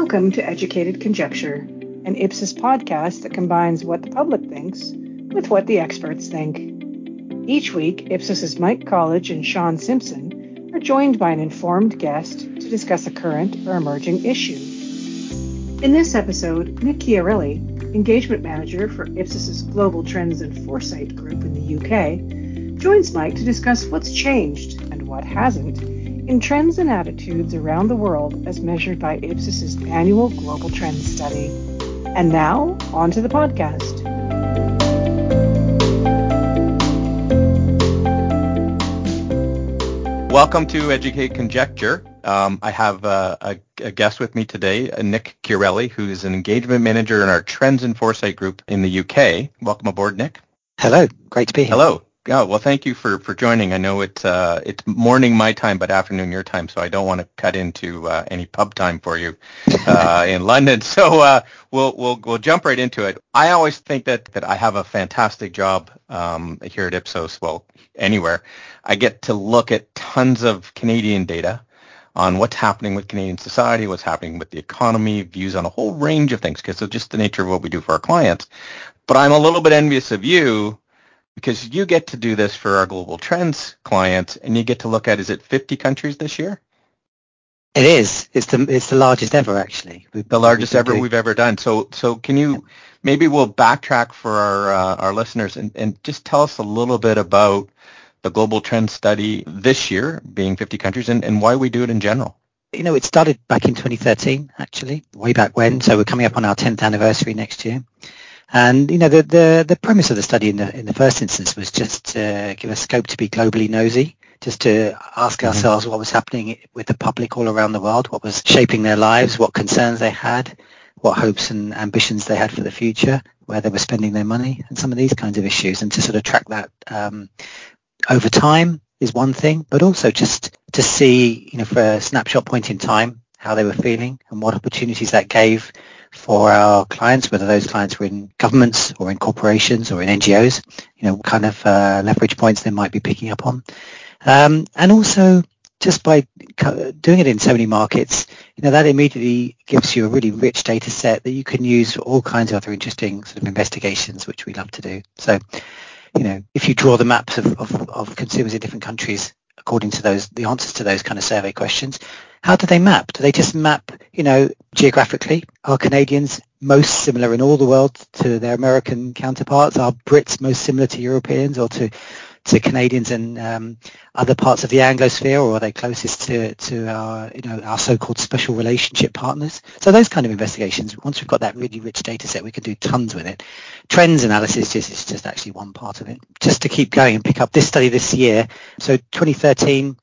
Welcome to Educated Conjecture, an Ipsos podcast that combines what the public thinks with what the experts think. Each week, Ipsos's Mike Colledge and Sean Simpson are joined by an informed guest to discuss a current or emerging issue. In this episode, Nick Chiarelli, engagement manager for Ipsos's Global Trends and Foresight Group in the UK, joins Mike to discuss what's changed and what hasn't in trends and attitudes around the world as measured by Ipsos's annual Global Trends study. And now, on to the podcast. Welcome to Educate Conjecture. Um, I have uh, a, a, guest with me today, uh, Nick Chiarelli, who is an engagement manager in our Trends and Foresight group in the UK. Welcome aboard, Nick. Hello, great to be here. Hello. Yeah, well, thank you for, for joining. I know it's uh, it's morning my time, but afternoon your time, so I don't want to cut into uh, any pub time for you uh, in London. So uh, we'll we'll we'll jump right into it. I always think that that I have a fantastic job um, here at Ipsos. Well, anywhere, I get to look at tons of Canadian data on what's happening with Canadian society, what's happening with the economy, views on a whole range of things because of just the nature of what we do for our clients. But I'm a little bit envious of you because you get to do this for our global trends clients and you get to look at is it 50 countries this year? It is. It's the it's the largest ever actually. We've, the largest ever doing. we've ever done. So so can you maybe we'll backtrack for our uh, our listeners and, and just tell us a little bit about the global trend study this year being 50 countries and, and why we do it in general. You know it started back in 2013 actually way back when. So we're coming up on our 10th anniversary next year and you know the, the the premise of the study in the in the first instance was just to give us scope to be globally nosy, just to ask mm-hmm. ourselves what was happening with the public all around the world, what was shaping their lives, what concerns they had, what hopes and ambitions they had for the future, where they were spending their money, and some of these kinds of issues, and to sort of track that um, over time is one thing, but also just to see, you know, for a snapshot point in time, how they were feeling and what opportunities that gave for our clients, whether those clients were in governments or in corporations or in NGOs, you know, what kind of uh, leverage points they might be picking up on. Um, and also just by doing it in so many markets, you know, that immediately gives you a really rich data set that you can use for all kinds of other interesting sort of investigations, which we love to do. So, you know, if you draw the maps of, of, of consumers in different countries according to those the answers to those kind of survey questions, how do they map? Do they just map, you know, geographically? Are Canadians most similar in all the world to their American counterparts? Are Brits most similar to Europeans or to to Canadians in um, other parts of the Anglosphere, or are they closest to, to our, you know, our so-called special relationship partners? So those kind of investigations, once we've got that really rich data set, we can do tons with it. Trends analysis just, is just actually one part of it. Just to keep going and pick up this study this year. So 2013,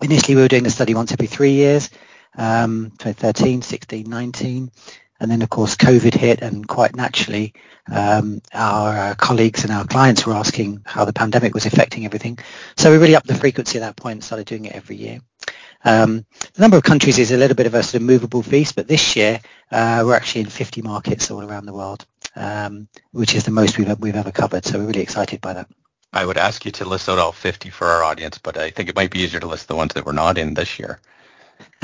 initially we were doing the study once every three years, um, 2013, 16, 19. And then, of course, COVID hit, and quite naturally, um, our uh, colleagues and our clients were asking how the pandemic was affecting everything. So we really upped the frequency at that point and started doing it every year. Um, the number of countries is a little bit of a sort of movable feast, but this year uh, we're actually in 50 markets all around the world, um, which is the most we've, we've ever covered. So we're really excited by that. I would ask you to list out all 50 for our audience, but I think it might be easier to list the ones that we're not in this year.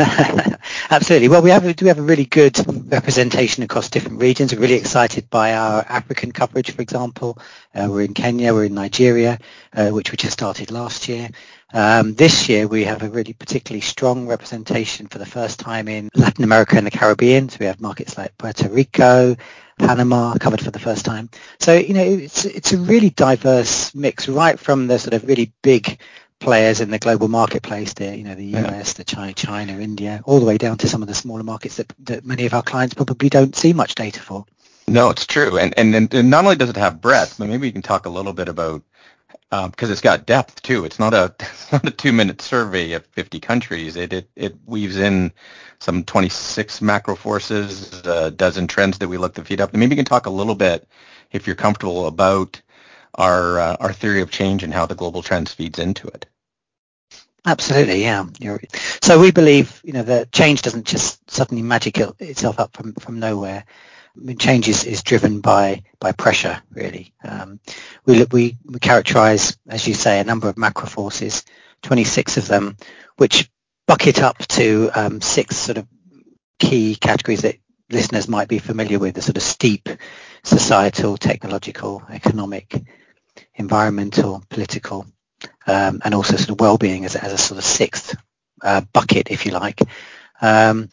Absolutely. Well, we have do have a really good representation across different regions. We're really excited by our African coverage, for example. Uh, we're in Kenya, we're in Nigeria, uh, which we just started last year. Um, this year, we have a really particularly strong representation for the first time in Latin America and the Caribbean. So we have markets like Puerto Rico, Panama covered for the first time. So, you know, it's, it's a really diverse mix right from the sort of really big players in the global marketplace, the, you know, the US, the China, China, India, all the way down to some of the smaller markets that, that many of our clients probably don't see much data for. No, it's true. And, and, and not only does it have breadth, but maybe you can talk a little bit about because um, it's got depth too. It's not a it's not a two minute survey of 50 countries. It it, it weaves in some 26 macro forces, a dozen trends that we look to feed up. And maybe you can talk a little bit, if you're comfortable, about our uh, our theory of change and how the global trends feeds into it. Absolutely, yeah. You're, so we believe, you know, that change doesn't just suddenly magic itself up from, from nowhere. I mean, change is, is driven by by pressure, really. Um, we, we we characterise, as you say, a number of macro forces, 26 of them, which bucket up to um, six sort of key categories that listeners might be familiar with, the sort of STEEP societal, technological, economic, environmental, political, um, and also sort of well-being as, as a sort of sixth uh, bucket, if you like. Um,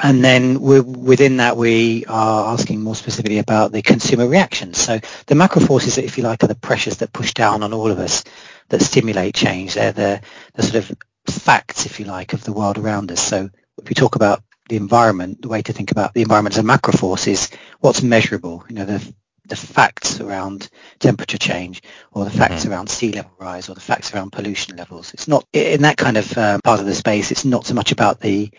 and then within that, we are asking more specifically about the consumer reactions. So the macro forces, if you like, are the pressures that push down on all of us that stimulate change. They're the, the sort of facts, if you like, of the world around us. So if we talk about the environment, the way to think about the environment as a macro force is what's measurable. You know, the the facts around temperature change or the facts mm-hmm. around sea level rise or the facts around pollution levels. It's not in that kind of um, part of the space. It's not so much about the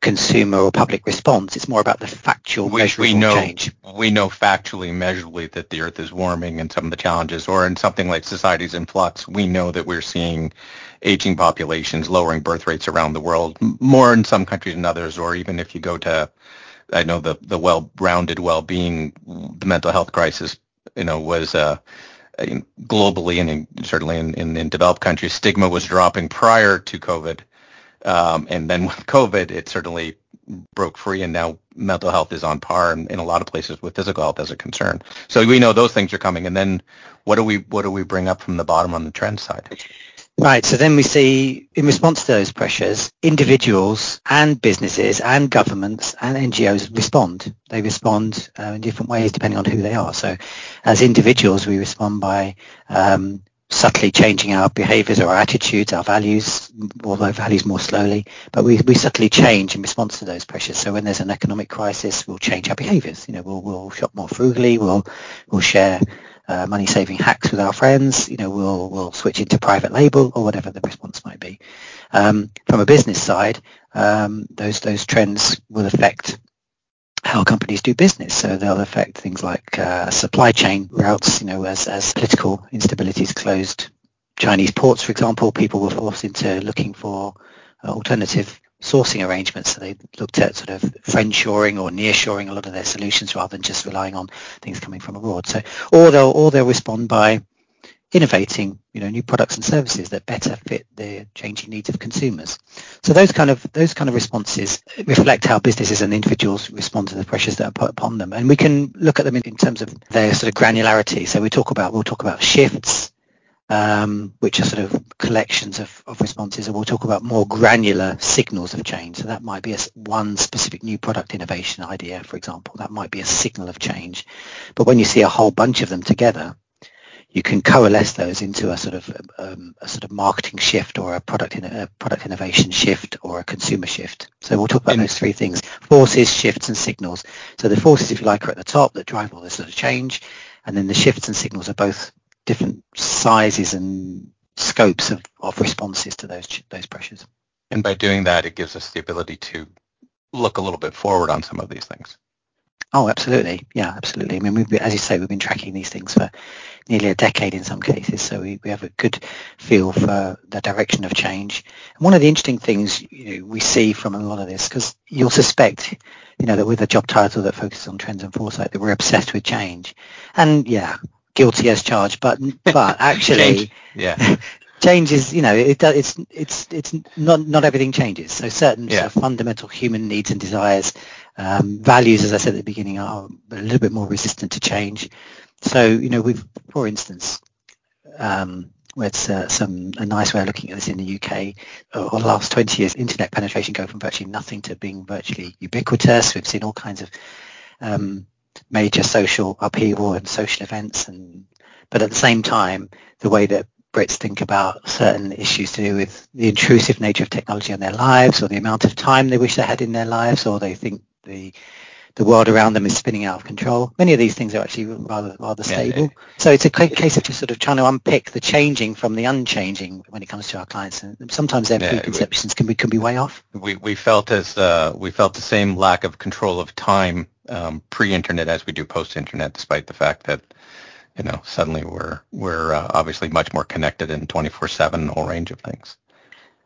consumer or public response. It's more about the factual we, measurable we know, change. We know factually, measurably that the Earth is warming and some of the challenges, or in something like societies in flux, we know that we're seeing aging populations, lowering birth rates around the world, more in some countries than others, or even if you go to, I know the, the well-rounded well-being, the mental health crisis, you know, was uh, globally and in, certainly in, in, in developed countries, stigma was dropping prior to COVID um, and then with COVID, it certainly broke free, and now mental health is on par in, in, a lot of places with physical health as a concern. So we know those things are coming. And then what do we what do we bring up from the bottom on the trend side? Right. So then we see, in response to those pressures, individuals and businesses and governments and NGOs respond. They respond uh, in different ways depending on who they are. So as individuals, we respond by um, subtly changing our behaviors or our attitudes, our values, although values more slowly, but we, we subtly change in response to those pressures. So when there's an economic crisis, we'll change our behaviors. You know, we'll, we'll shop more frugally, we'll, we'll share uh, money saving hacks with our friends, you know, we'll, we'll switch into private label or whatever the response might be. Um, from a business side, um, those, those trends will affect how companies do business. So they'll affect things like uh, supply chain routes, you know, as, as political instabilities closed Chinese ports, for example, people were forced into looking for uh, alternative sourcing arrangements. So they looked at sort of friend-shoring or near-shoring a lot of their solutions rather than just relying on things coming from abroad. So, or they'll, or they'll respond by innovating, you know, new products and services that better fit the changing needs of consumers. So those kind of those kind of responses reflect how businesses and individuals respond to the pressures that are put upon them, and we can look at them in, in terms of their sort of granularity. So we talk about we'll talk about shifts, um, which are sort of collections of, of responses, and we'll talk about more granular signals of change. So that might be a, one specific new product innovation idea, for example. That might be a signal of change. But when you see a whole bunch of them together, you can coalesce those into a sort of um, a sort of marketing shift or a product in a product innovation shift or a consumer shift. So we'll talk about in, those three things: forces, shifts, and signals. So the forces, if you like, are at the top that drive all this sort of change, and then the shifts and signals are both different sizes and scopes of, of responses to those those pressures. And by doing that, it gives us the ability to look a little bit forward on some of these things. Oh, absolutely. Yeah, absolutely. I mean, we've been, as you say, we've been tracking these things for nearly a decade in some cases, so we, we have a good feel for the direction of change. And one of the interesting things you know, we see from a lot of this, because you'll suspect, you know, that with a job title that focuses on trends and foresight, that we're obsessed with change. And yeah, guilty as charged, but but actually, change. yeah. change is, you know, it, it's it's it's not not everything changes. So certain yeah. sort of fundamental human needs and desires um, values, as I said at the beginning, are a little bit more resistant to change. So, you know, we've, for instance, um, it's uh, some a nice way of looking at this in the UK. Over the last 20 years, internet penetration go from virtually nothing to being virtually ubiquitous. We've seen all kinds of um, major social upheaval and social events, and but at the same time, the way that Brits think about certain issues to do with the intrusive nature of technology in their lives, or the amount of time they wish they had in their lives, or they think the the world around them is spinning out of control. Many of these things are actually rather rather stable. Yeah, so it's a case of just sort of trying to unpick the changing from the unchanging when it comes to our clients. And sometimes their yeah, preconceptions can be can be way off. We we felt as uh, we felt the same lack of control of time um, pre-internet as we do post-internet, despite the fact that you know suddenly we're we're uh, obviously much more connected in 24/7 whole range of things.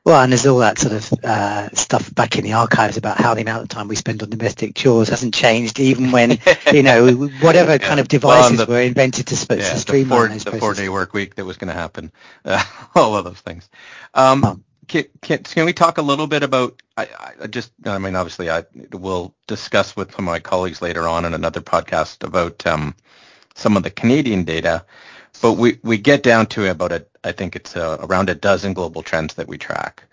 Well, and there's all that sort of uh, stuff back in the archives about how the amount of time we spend on domestic chores hasn't changed, even when you know whatever yeah. kind of devices well, the, were invented to, yeah, to streamline the four, the four-day work week that was going to happen, uh, all of those things. Um, can, can, can we talk a little bit about? I, I just, I mean, obviously, I will discuss with some of my colleagues later on in another podcast about um, some of the Canadian data, but we we get down to about a, I think it's a, around a dozen global trends that we track,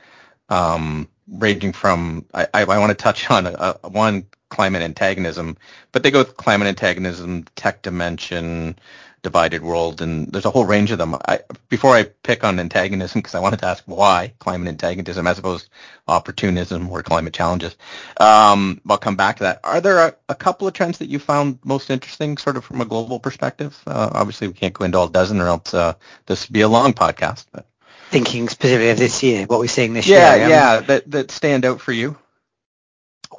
um, ranging from I, I, I want to touch on a, a, one climate antagonism, but they go with climate antagonism, tech dimension, divided world, and there's a whole range of them. I, before I pick on antagonism, because I wanted to ask why climate antagonism as opposed to opportunism or climate challenges, um, I'll come back to that. Are there a, a, couple of trends that you found most interesting, sort of from a global perspective? Uh, obviously, we can't go into all dozen, or else uh, this would be a long podcast. But thinking specifically of this year, what we're seeing this yeah, year. Yeah, yeah, that that stand out for you.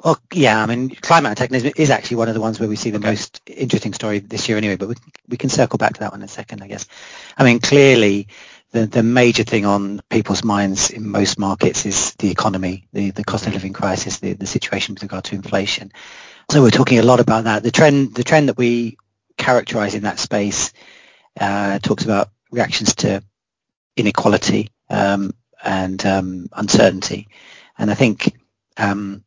Well, yeah, I mean, climate antagonism is actually one of the ones where we see the okay. most interesting story this year anyway, but we, we can circle back to that one in a second, I guess. I mean, clearly, the, the major thing on people's minds in most markets is the economy, the, the cost of mm-hmm. living crisis, the, the situation with regard to inflation. So we're talking a lot about that. The trend, the trend that we characterize in that space uh, talks about reactions to inequality um, and um, uncertainty. And I think um,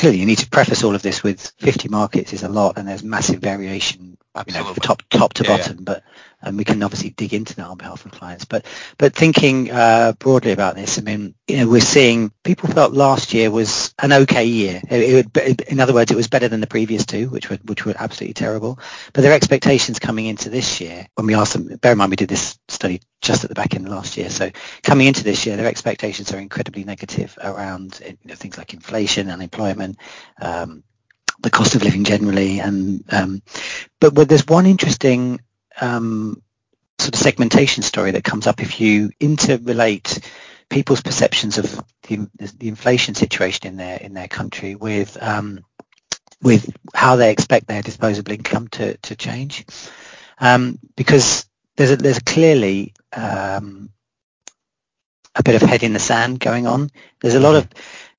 clearly you need to preface all of this with 50 markets is a lot and there's massive variation you know, top top to yeah, bottom yeah. but and we can obviously dig into that on behalf of clients. But but thinking uh, broadly about this i mean you know we're seeing people felt last year was an okay year. It, it, in other words it was better than the previous two which were which were absolutely terrible. But their expectations coming into this year. When we asked them bear in mind we did this study just at the back end of last year. So coming into this year their expectations are incredibly negative around you know, things like inflation unemployment um, the cost of living generally. And um, but there's one interesting um, sort of segmentation story that comes up if you interrelate people's perceptions of the, the inflation situation in their in their country with um, with how they expect their disposable income to to change, um, because there's a, there's clearly um, a bit of head in the sand going on. There's a lot of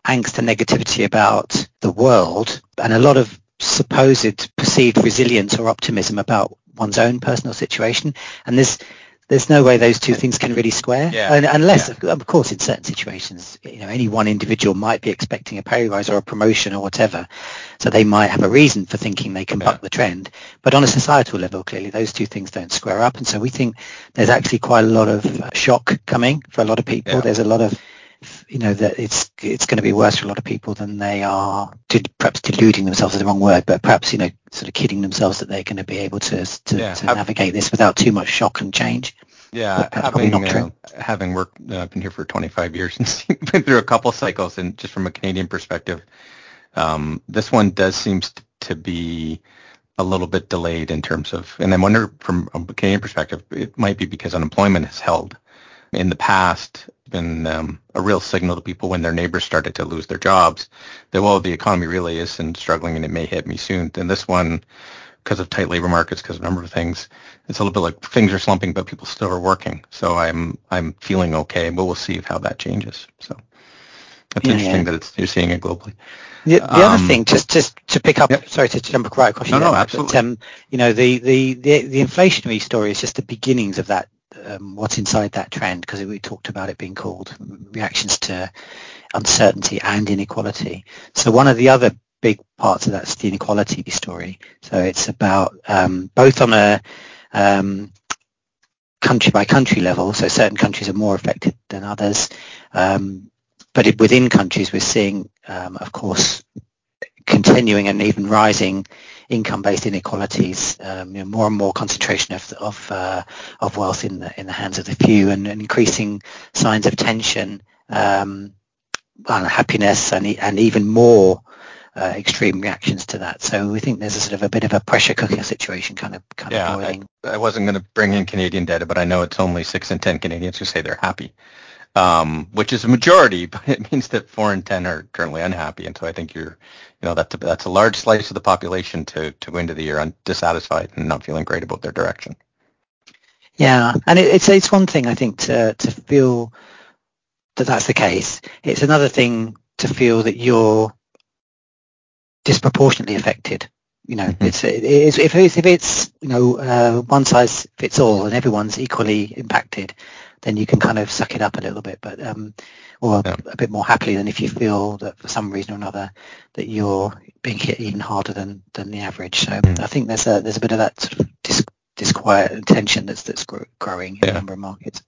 angst and negativity about the world and a lot of supposed perceived resilience or optimism about one's own personal situation. And there's there's no way those two things can really square. Yeah. And, unless, yeah. of course, in certain situations, you know, any one individual might be expecting a pay rise or a promotion or whatever, so they might have a reason for thinking they can yeah. buck the trend. But on a societal level, clearly, those two things don't square up, and so we think there's actually quite a lot of shock coming for a lot of people. There's a lot of you know that it's it's going to be worse for a lot of people than they are perhaps deluding themselves is the wrong word but perhaps you know sort of kidding themselves that they're going to be able to to, yeah, to navigate this without too much shock and change. Yeah having uh, having worked uh, been here for 25 years and been through a couple cycles and just from a Canadian perspective um, this one does seem to be a little bit delayed in terms of and I wonder from a Canadian perspective it might be because unemployment has held in the past been um, a real signal to people when their neighbors started to lose their jobs that well the economy really is and struggling and it may hit me soon. And this one, because of tight labor markets, because of a number of things, it's a little bit like things are slumping, but people still are working. So I'm I'm feeling okay, but we'll see how that changes. So that's yeah, interesting yeah. that it's, you're seeing it globally. The, the um, other thing, just just to pick up, yep. sorry to jump right across no, you. No, no, absolutely. But, um, you know, the, the, the, the inflationary story is just the beginnings of that um, what's inside that trend because we talked about it being called reactions to uncertainty and inequality. So one of the other big parts of that is the inequality story. So it's about um, both on a um, country by country level. So certain countries are more affected than others. Um, but it, within countries, we're seeing, um, of course, continuing and even rising income-based inequalities, um, you know, more and more concentration of of, uh, of wealth in the in the hands of the few, and, and increasing signs of tension, um, unhappiness, and and even more uh, extreme reactions to that. So we think there's a sort of a bit of a pressure cooker situation kind of kind yeah, of boiling. I, I wasn't going to bring in Canadian data, but I know it's only six in ten Canadians who say they're happy um, which is a majority, but it means that four in ten are currently unhappy. And so I think you're, you know, that's a, that's a large slice of the population to to go into the year dissatisfied and not feeling great about their direction. Yeah, and it, it's it's one thing I think to to feel that that's the case. It's another thing to feel that you're disproportionately affected. You know, mm-hmm. it's, it's if it's if it's you know uh, one size fits all and everyone's equally impacted, then you can kind of suck it up a little bit, but um, or yeah. a bit more happily than if you feel that for some reason or another that you're being hit even harder than than the average. So mm. I think there's a there's a bit of that sort of dis- disquiet and tension that's that's growing in yeah. a number of markets.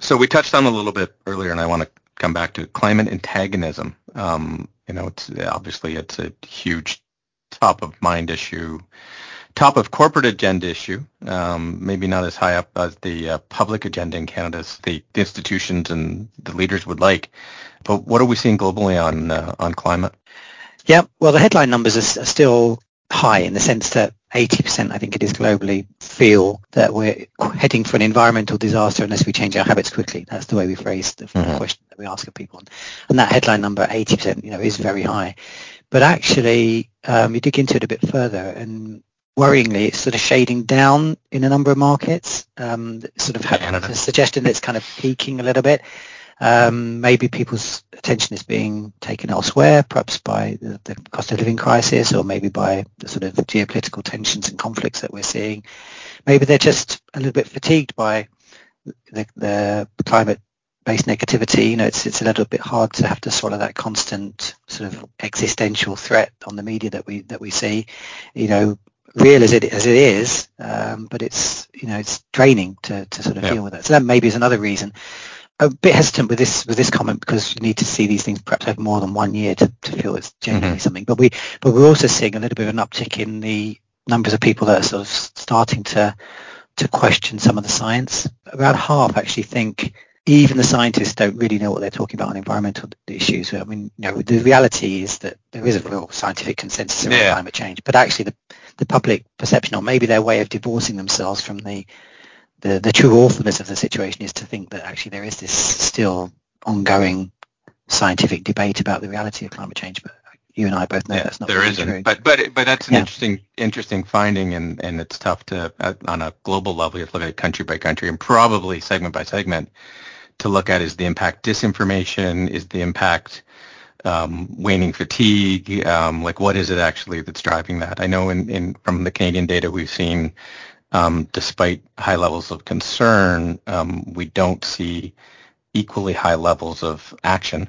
So we touched on a little bit earlier, and I want to come back to climate antagonism. Um, you know, it's obviously it's a huge top of mind issue top of corporate agenda issue, um, maybe not as high up as the uh, public agenda in Canada as the, the, institutions and the leaders would like. But what are we seeing globally on uh, on climate? Yeah, well, the headline numbers are, are still high in the sense that 80%, I think it is globally, feel that we're heading for an environmental disaster unless we change our habits quickly. That's the way we phrase the mm-hmm. question that we ask of people. And that headline number, 80%, you know, is very high. But actually, um, you dig into it a bit further, and worryingly, it's sort of shading down in a number of markets. Um, sort of ha- suggesting that it's kind of peaking a little bit. Um, maybe people's attention is being taken elsewhere, perhaps by the, the, cost of living crisis, or maybe by the sort of geopolitical tensions and conflicts that we're seeing. Maybe they're just a little bit fatigued by the, the climate-based negativity. You know, it's it's a little bit hard to have to swallow that constant sort of existential threat on the media that we that we see. You know, real as it as it is, um, but it's you know it's draining to, to sort of deal with that. So that maybe is another reason. A bit hesitant with this with this comment because you need to see these things perhaps over more than one year to, to feel it's genuinely mm-hmm. something. But we but we're also seeing a little bit of an uptick in the numbers of people that are sort of starting to to question some of the science. About half actually think even the scientists don't really know what they're talking about on environmental issues. I mean, you know, the reality is that there is a real scientific consensus around yeah. climate change, but actually the, the public perception, or maybe their way of divorcing themselves from the, the, the true awfulness of the situation is to think that actually there is this still ongoing scientific debate about the reality of climate change. But you and I both know that's not there really isn't. True. But but but that's an yeah. interesting interesting finding, and and it's tough to on a global level. You have to look at country by country and probably segment by segment to look at is the impact disinformation, is the impact um, waning fatigue, um, like what is it actually that's driving that? I know in, in from the Canadian data we've seen, um, despite high levels of concern, um, we don't see equally high levels of action.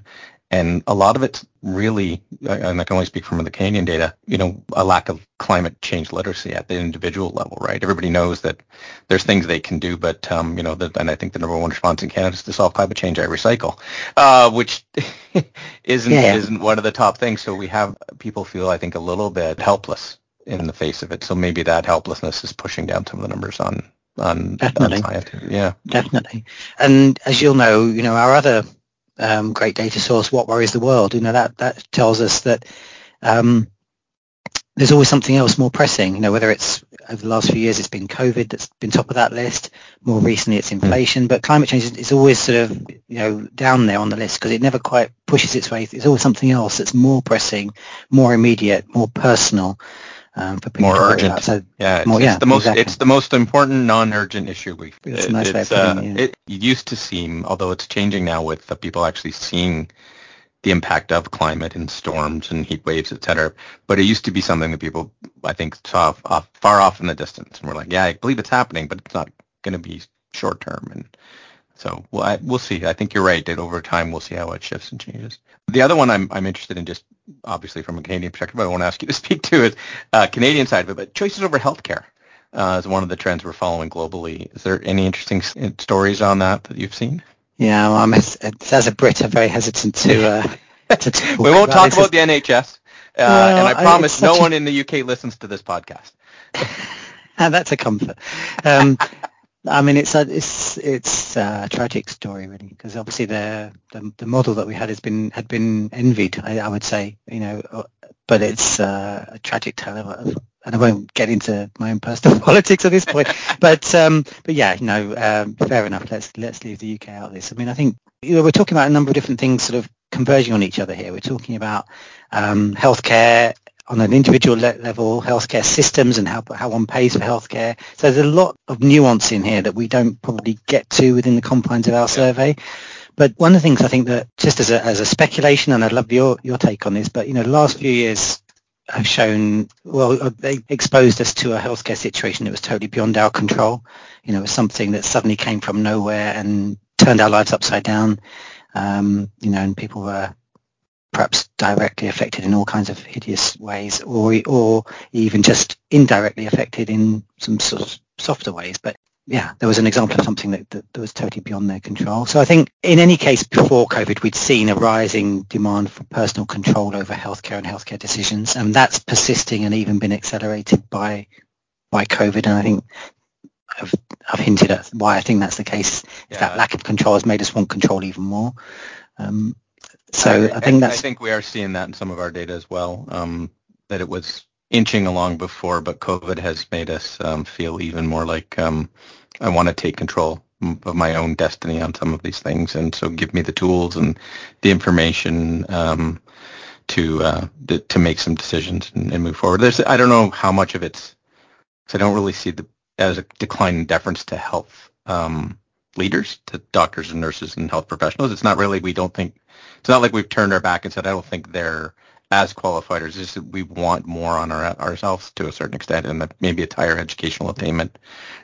And a lot of it's really, and I can only speak from the Canadian data, you know, a lack of climate change literacy at the individual level, right? Everybody knows that there's things they can do, but, um, you know, the, and I think the number one response in Canada is to solve climate change, I recycle, uh, which isn't, yeah. isn't one of the top things. So we have people feel, I think, a little bit helpless in the face of it. So maybe that helplessness is pushing down some of the numbers on, on, definitely. on science. Yeah. Definitely. And as you'll know, you know, our other um, great data source, What Worries the World, you know, that, that tells us that um, there's always something else more pressing, you know, whether it's over the last few years it's been COVID that's been top of that list, more recently it's inflation, but climate change is, always sort of, you know, down there on the list because it never quite pushes its way. There's always something else that's more pressing, more immediate, more personal um, for people more urgent. Yeah, it's, more, yeah, it's the most exactly. it's the most important non-urgent issue we. It's it, nice it's, uh, it, it used to seem, although it's changing now with people actually seeing the impact of climate and storms and heat waves, et cetera. But it used to be something that people, I think, saw off, far off in the distance and were like, yeah, I believe it's happening, but it's not going to be short term. And so well, I, we'll see. I think you're right that over time we'll see how it shifts and changes. The other one I'm, I'm interested in just obviously from a Canadian perspective, I want to ask you to speak to is uh, Canadian side of it, but choices over healthcare uh, is one of the trends we're following globally. Is there any interesting stories on that that you've seen? Yeah, well, I'm, as a Brit, I'm very hesitant to. Uh, to talk we won't talk about the NHS, uh, well, and I promise no one a... in the UK listens to this podcast. And that's a comfort. Um, I mean, it's a it's it's a tragic story really because obviously the, the, the model that we had has been had been envied. I, I would say, you know, uh, but it's uh, a tragic tale of, and I won't get into my own personal politics at this point. but um, but yeah, you know, um, fair enough. Let's let's leave the UK out of this. I mean, I think you know, we're talking about a number of different things sort of converging on each other here. We're talking about um, healthcare on an individual le- level, healthcare systems and how, how one pays for healthcare. So there's a lot of nuance in here that we don't probably get to within the confines of our survey. But one of the things I think that just as a, as a speculation, and I'd love your, your take on this, but you know, the last few years have shown, well, uh, they exposed us to a healthcare situation that was totally beyond our control. You know, it was something that suddenly came from nowhere and turned our lives upside down. Um, you know, and people were perhaps directly affected in all kinds of hideous ways, or or even just indirectly affected in some sort of softer ways. But yeah, there was an example of something that, that, that, was totally beyond their control. So I think in any case before COVID, we'd seen a rising demand for personal control over healthcare and healthcare decisions, and that's persisting and even been accelerated by by COVID. And I think I've, I've hinted at why I think that's the case. Yeah. That lack of control has made us want control even more. Um, so I, I think that's. I think we are seeing that in some of our data as well. Um, that it was inching along before, but COVID has made us um, feel even more like um, I want to take control of my own destiny on some of these things, and so give me the tools and the information um, to uh, to make some decisions and, and, move forward. There's I don't know how much of it's I don't really see the as a decline in deference to health um, leaders, to doctors and nurses and health professionals. It's not really we don't think it's not like we've turned our back and said I don't think they're as qualified as just we want more on our, ourselves to a certain extent and that maybe it's higher educational attainment,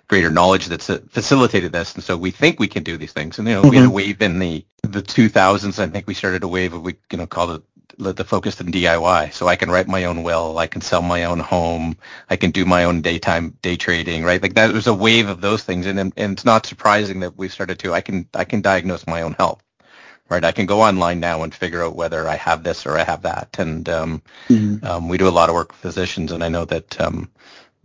greater knowledge that's uh, facilitated this. And so we think we can do these things. And, you know, mm-hmm. we had a mm-hmm. wave in the, the 2000s. I think we started a wave of, we, you know, called it the focus in DIY. So I can write my own will, I can sell my own home, I can do my own daytime day trading, right? Like that was a wave of those things, and and it's not surprising that we started to. I can I can diagnose my own health right? I can go online now and figure out whether I have this or I have that. And um, mm-hmm. um, we do a lot of work with physicians, and I know that um,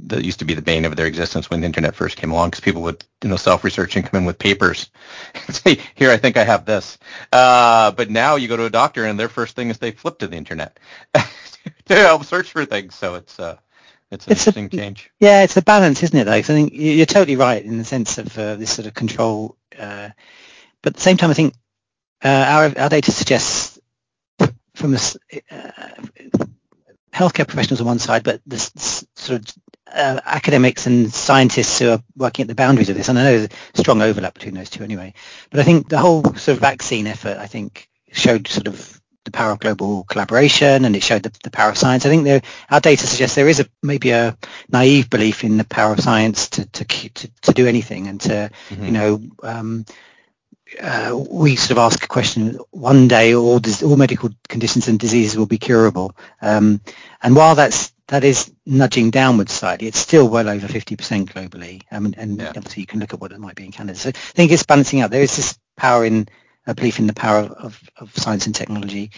that used to be the bane of their existence when the internet first came along, because people would, you know, self-research and come in with papers and say, "Here, I think I have this." Uh, but now you go to a doctor, and their first thing is they flip to the internet to help search for things. So it's uh, it's an it's interesting a, change. Yeah, it's a balance, isn't it? Though, I think you're totally right in the sense of uh, this sort of control. Uh, but at the same time, I think our, our data suggests from the uh, healthcare professionals on one side, but the sort of uh, academics and scientists who are working at the boundaries of this, and I know there's a strong overlap between those two anyway. But I think the whole sort of vaccine effort, I think, showed sort of the power of global collaboration, and it showed the, the power of science. I think there, our data suggests there is a maybe a naive belief in the power of science to to to, to do anything and to mm-hmm. you know um, uh, we sort of ask a question, one day all, all medical conditions and diseases will be curable. Um, and while that's, that is nudging downwards slightly, it's still well over 50% globally. Um, and yeah. obviously you can look at what it might be in Canada. So I think it's balancing out. There is this power in, a belief in the power of, of, of science and technology,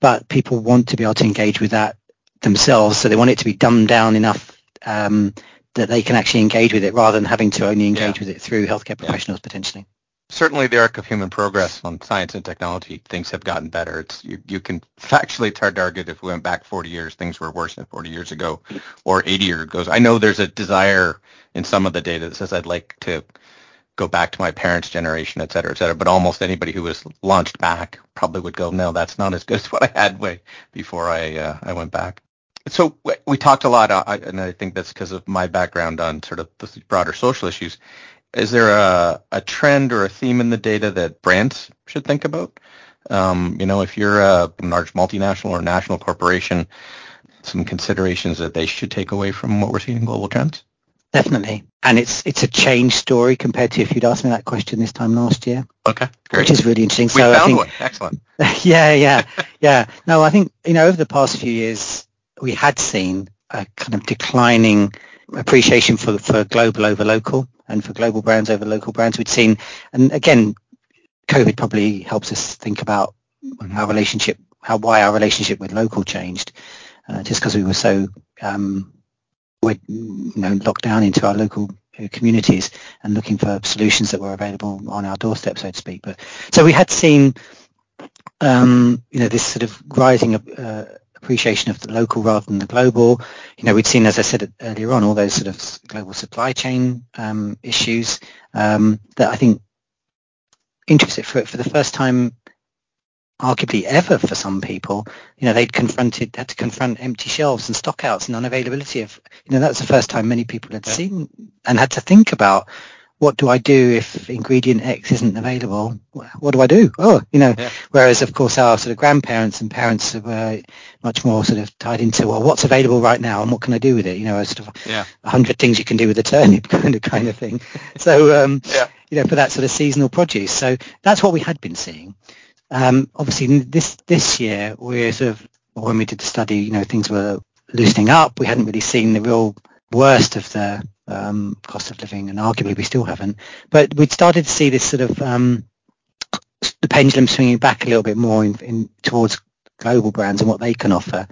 but people want to be able to engage with that themselves. So they want it to be dumbed down enough um, that they can actually engage with it rather than having to only engage yeah. with it through healthcare professionals yeah. potentially certainly the arc of human progress on science and technology, things have gotten better. It's you, you can factually it's hard to argue if we went back 40 years, things were worse than 40 years ago or 80 years ago. I know there's a desire in some of the data that says I'd like to go back to my parents' generation, et cetera, et cetera. But almost anybody who was launched back probably would go, no, that's not as good as what I had way before I uh, I went back. So we talked a lot, uh, and I think that's because of my background on sort of the broader social issues is there a, a trend or a theme in the data that brands should think about? Um, you know, if you're a large multinational or national corporation, some considerations that they should take away from what we're seeing in global trends? Definitely. And it's it's a change story compared to if you'd asked me that question this time last year. Okay, great. Which is really interesting. We so found I think, one. Excellent. yeah, yeah, yeah. No, I think, you know, over the past few years, we had seen a kind of declining appreciation for, for global over local and for global brands over local brands. We'd seen, and again, COVID probably helps us think about our relationship, how why our relationship with local changed, uh, just because we were so um, we you know locked down into our local uh, communities and looking for solutions that were available on our doorstep, so to speak. But so we had seen, um, you know, this sort of rising uh, appreciation of the local rather than the global. You know, we'd seen, as I said earlier on, all those sort of global supply chain um, issues um, that I think interested for, for the first time arguably ever for some people, you know, they'd confronted, had to confront empty shelves and stockouts and unavailability of, you know, that was the first time many people had yeah. seen and had to think about what do I do if ingredient X isn't available? What do I do? Oh, you know, yeah. whereas of course our sort of grandparents and parents were much more sort of tied into, well, what's available right now and what can I do with it? You know, a sort of a hundred things you can do with a turnip kind of kind of thing. So, um, yeah. you know, for that sort of seasonal produce. So that's what we had been seeing. Um, obviously, this this year we're sort of when we did the study, you know, things were loosening up. We hadn't really seen the real worst of the um, cost of living, and arguably we still haven't. But we'd started to see this sort of um, the pendulum swinging back a little bit more in, in towards global brands and what they can offer.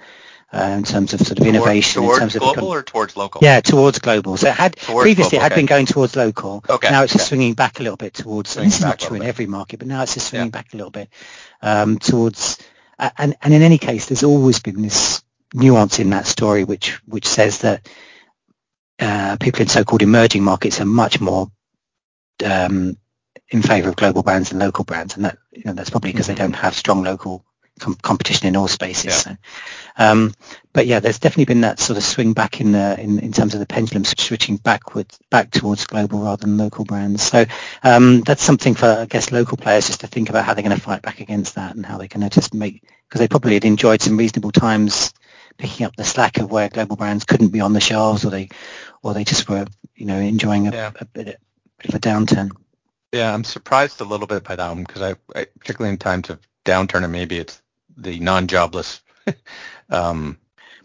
Uh, in terms of sort of innovation, towards, in terms of global or towards local? Yeah, towards global. So it had Towards previously global, it had okay. been going towards local. Okay, Now it's just okay. swinging back a little bit towards. Swinging this is not true in every market, but now it's just swinging Yeah. back a little bit um, towards. a- And and in any case, there's always been this nuance in that story, which which says that uh, people in so-called emerging markets are much more um, in favour of global brands than local brands, and that you know that's probably because they don't have strong local com- competition in all spaces. Yeah. So, um, but yeah, there's definitely been that sort of swing back in the in, in terms of the pendulum switching backwards back towards global rather than local brands. So um, that's something for I guess local players just to think about how they're going to fight back against that and how they're going to just make because they probably had enjoyed some reasonable times picking up the slack of where global brands couldn't be on the shelves or they or they just were you know enjoying a, Yeah. a bit, a bit of a downturn. Yeah, I'm surprised a little bit by that one because I, I, particularly in times of downturn, and maybe it's the non-jobless um,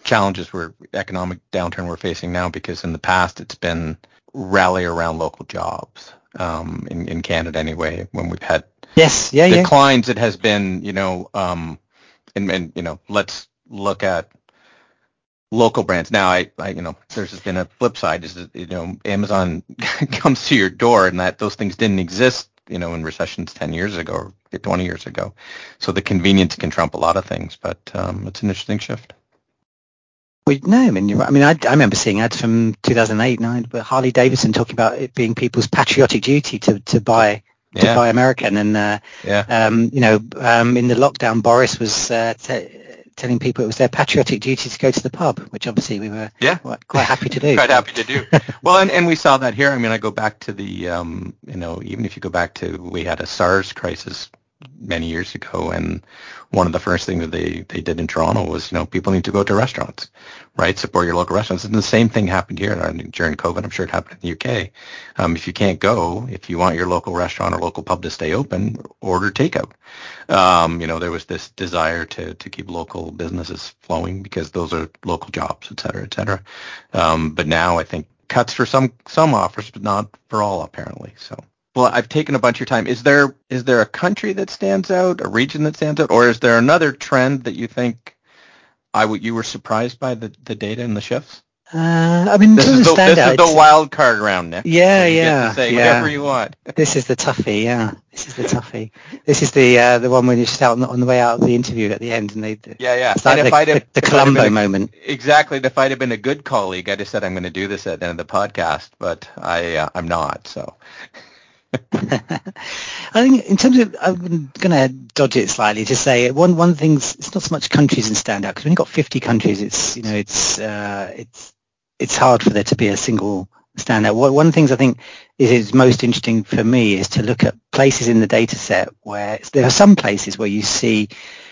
challenges we're economic downturn we're facing now. Because in the past, it's been rally around local jobs um, in in Canada anyway. When we've had Yes, yeah, yeah. declines, it has been you know, um, and and you know, let's look at local brands. Now, I, I you know, there's been a flip side is that you know, Amazon comes to your door, and that those things didn't exist, you know, in recessions 10 years ago or 20 years ago. So the convenience can trump a lot of things, but um, it's an interesting shift. Well, no, I mean, you're right. I mean, I, I remember seeing ads from 2008, 9, but Harley Davidson talking about it being people's patriotic duty to, to buy to Yeah, buy American, and uh, yeah, um, you know, um, in the lockdown, Boris was uh, t- telling people it was their patriotic duty to go to the pub, which obviously we were yeah. quite, quite happy to do. Quite happy to do. Well, and, and we saw that here. I mean, I go back to the, um, you know, even if you go back to, we had a SARS crisis many years ago, and one of the first things that they, they did in Toronto was, you know, people need to go to restaurants, right? Support your local restaurants. And the same thing happened here during COVID. I'm sure it happened in the UK. Um, if you can't go, if you want your local restaurant or local pub to stay open, order takeout. Um, you know, there was this desire to, to keep local businesses flowing because those are local jobs, et cetera, et cetera. Um, but now I think cuts for some some offers, but not for all apparently. So, well, I've taken a bunch of your time. Is there is there a country that stands out, a region that stands out, or is there another trend that you think I w- you were surprised by the, the data and the shifts? Uh, I mean, This is the, this out. is the wild card round, Nick. Yeah, you yeah, say yeah. whatever you want. This is the toughie, yeah. This is the toughie. This is the uh, the one when you're just out on the, on the way out of the interview at the end, and they Yeah, yeah. it's like and the, if I'd have, the, the if Columbo a- moment. Exactly. If I'd have been a good colleague, I'd have said I'm going to do this at the end of the podcast, but I uh, I'm not. So I think in terms of, I'm going to dodge it slightly to say one one thing's it's not so much countries in standout because when you've got 50 countries, it's you know it's uh, it's it's hard for there to be a single standout. One one of the things I think is, is most interesting for me is to look at places in the data set where there are some places where you see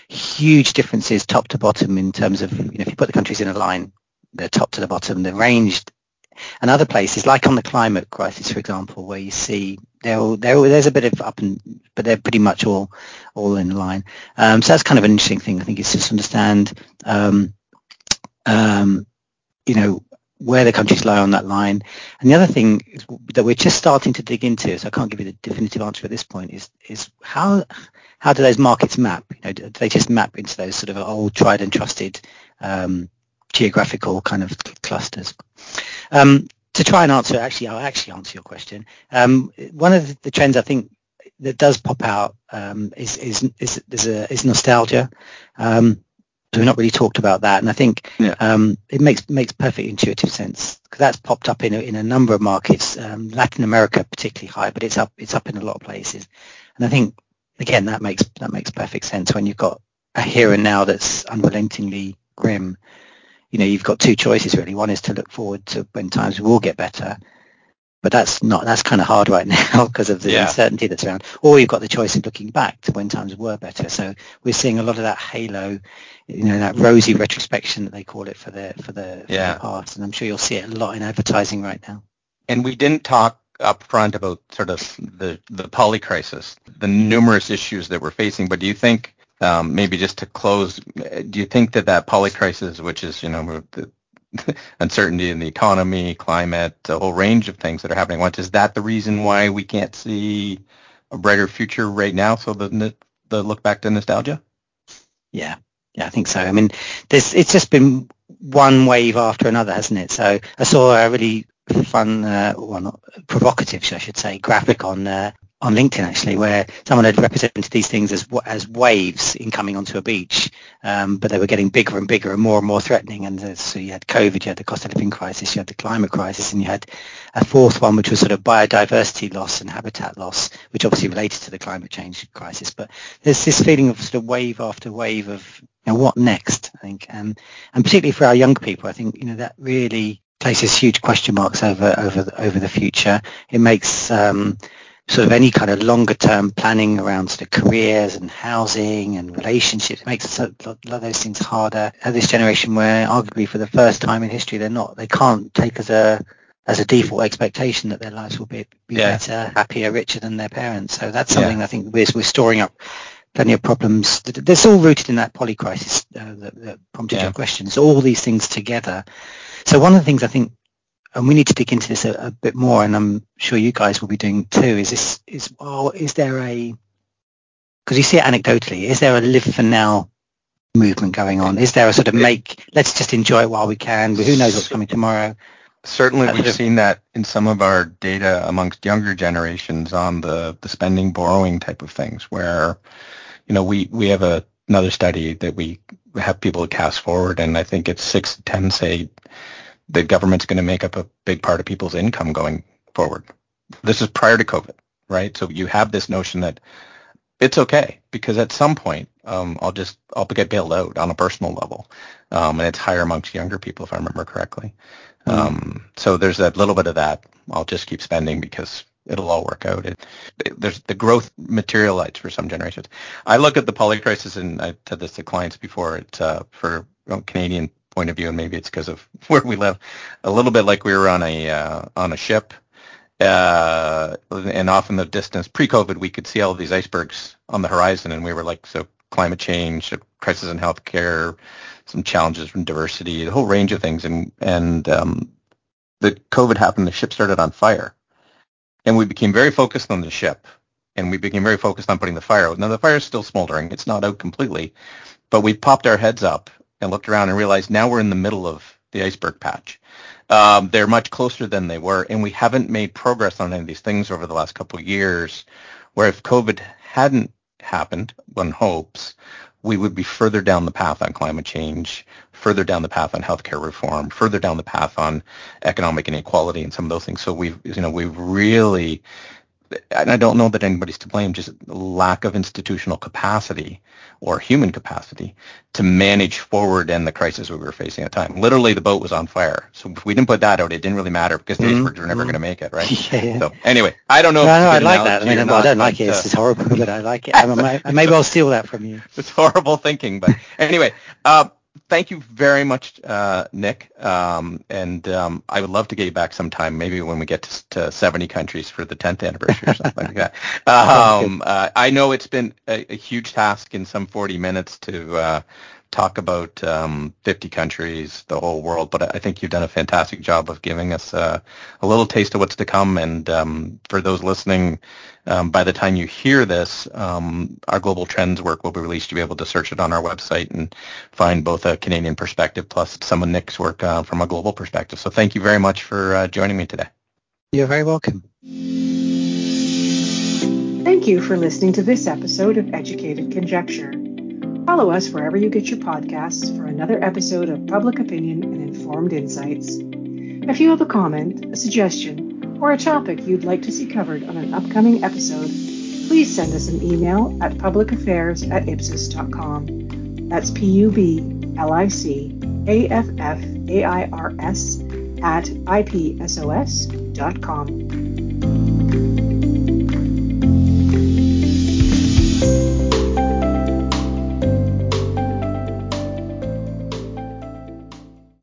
huge differences top to bottom in terms of you know if you put the countries in a line, they're top to the bottom, they're ranged and other places like on the climate crisis, for example, where you see they're there's a bit of up and but they're pretty much all all in line. Um, so that's kind of an interesting thing. I think is just to understand, um, um, you know, where the countries lie on that line. And the other thing that we're just starting to dig into, so I can't give you the definitive answer at this point, is is how how do those markets map? You know, do they just map into those sort of old tried and trusted um, geographical kind of clusters? Um, to try and answer, actually, I'll actually answer your question. Um, one of the, trends I think that does pop out um, is, is, is, is, a, is nostalgia. Um, so we've not really talked about that, and I think Yeah. um, it makes makes perfect intuitive sense because that's popped up in a, in a number of markets, um, Latin America particularly high, but it's up it's up in a lot of places, and I think again that makes that makes perfect sense when you've got a here and now that's unrelentingly grim you know, you've got two choices really. One is to look forward to when times will get better, but that's not that's kind of hard right now because of the Yeah. uncertainty that's around. Or you've got the choice of looking back to when times were better. So we're seeing a lot of that halo, you know, that rosy retrospection that they call it for the for the, for the past, and I'm sure you'll see it a lot in advertising right now. and we didn't talk up front about sort of the the poly crisis, the numerous issues that we're facing. But do you think um, maybe just to close, do you think that that poly crisis, which is you know the uncertainty in the economy, climate, a whole range of things that are happening is that the reason why we can't see a brighter future right now? So the the look back to nostalgia. Yeah, yeah, I think so. I mean, this it's just been one wave after another, hasn't it? So I saw a really fun, uh, well, not provocative, I should say, graphic on uh, on LinkedIn actually, where someone had represented these things as as waves incoming onto a beach, um, but they were getting bigger and bigger and more and more threatening. And so you had COVID, you had the cost of living crisis, you had the climate crisis, and you had a fourth one, which was sort of biodiversity loss and habitat loss, which obviously related to the climate change crisis. But there's this feeling of sort of wave after wave of you know, what next, I think, and and particularly for our young people, I think you know that really places huge question marks over over over the future. It makes um, sort of any kind of longer term planning around sort of careers and housing and relationships. It makes a lot of those things harder at this generation where arguably for the first time in history they're not they can't take as a as a default expectation that their lives will be, be yeah. better, happier, richer than their parents. So that's something yeah. I think we're, we're storing up plenty of problems. That's all rooted in that poly crisis uh, that, that, prompted yeah. your question. It's all these things together. So one of the things I think and we need to dig into this a, a, bit more, and I'm sure you guys will be doing too. Is this is well, is there a because you see it anecdotally? Is there a live for now movement going on? Is there a sort of make let's just enjoy it while we can? Who knows what's coming tomorrow? Certainly, we've seen that in some of our data amongst younger generations on the the spending borrowing type of things, where you know we we have a another study that we have people cast forward, and I think it's six to ten say the government's going to make up a big part of people's income going forward. This is prior to COVID, right? So you have this notion that it's okay because at some point um, I'll just I'll get bailed out on a personal level, um, and it's higher amongst younger people if I remember correctly. Mm-hmm. Um, so there's a little bit of that. I'll just keep spending because it'll all work out. It, it, there's the growth materialized for some generations. I look at the poly crisis, and I've said this to clients before. It's uh, for Canadian point of view, and maybe it's because of where we live, a little bit like we were on a uh, on a ship, uh, and off in the distance, pre-COVID, we could see all these icebergs on the horizon, and we were like, so climate change, crisis in healthcare, some challenges from diversity, a whole range of things, and and um, the COVID happened, the ship started on fire, and we became very focused on the ship, and we became very focused on putting the fire out. Now the fire is still smoldering; it's not out completely, but we popped our heads up and looked around and realized now we're in the middle of the iceberg patch. Um, they're much closer than they were, and we haven't made progress on any of these things over the last couple of years. Where if COVID hadn't happened, one hopes, we would be further down the path on climate change, further down the path on healthcare reform, further down the path on economic inequality and some of those things. So we've, you know, we've really and I don't know that anybody's to blame, just lack of institutional capacity or human capacity to manage forward in the crisis we were facing at the time. Literally, the boat was on fire. So if we didn't put that out, it didn't really matter because the mm-hmm. were never going to make it, right? Yeah, yeah. So anyway, I don't know. No, no, I like that. I mean, well, I don't like it. It's, it's horrible, but I like it. I, maybe I'll steal that from you. It's horrible thinking, but anyway. Uh, thank you very much, uh, Nick. Um, and um, I would love to get you back sometime, maybe when we get to, to 70 countries for the 10th anniversary or something like that. Um, uh, I know it's been a, a, huge task in some 40 minutes to uh, talk about um, 50 countries, the whole world, but I think you've done a fantastic job of giving us uh, a little taste of what's to come. And um, for those listening, um, by the time you hear this, um, our global trends work will be released. You'll be able to search it on our website and find both a Canadian perspective plus some of Nick's work uh, from a global perspective. So thank you very much for uh, joining me today. You're very welcome. Thank you for listening to this episode of Educated Conjecture. Follow us wherever you get your podcasts for another episode of Public Opinion and Informed Insights. If you have a comment, a suggestion, or a topic you'd like to see covered on an upcoming episode, please send us an email at publicaffairs at ipsos.com. That's P-U-B-L-I-C-A-F-F-A-I-R-S at ipsos.com.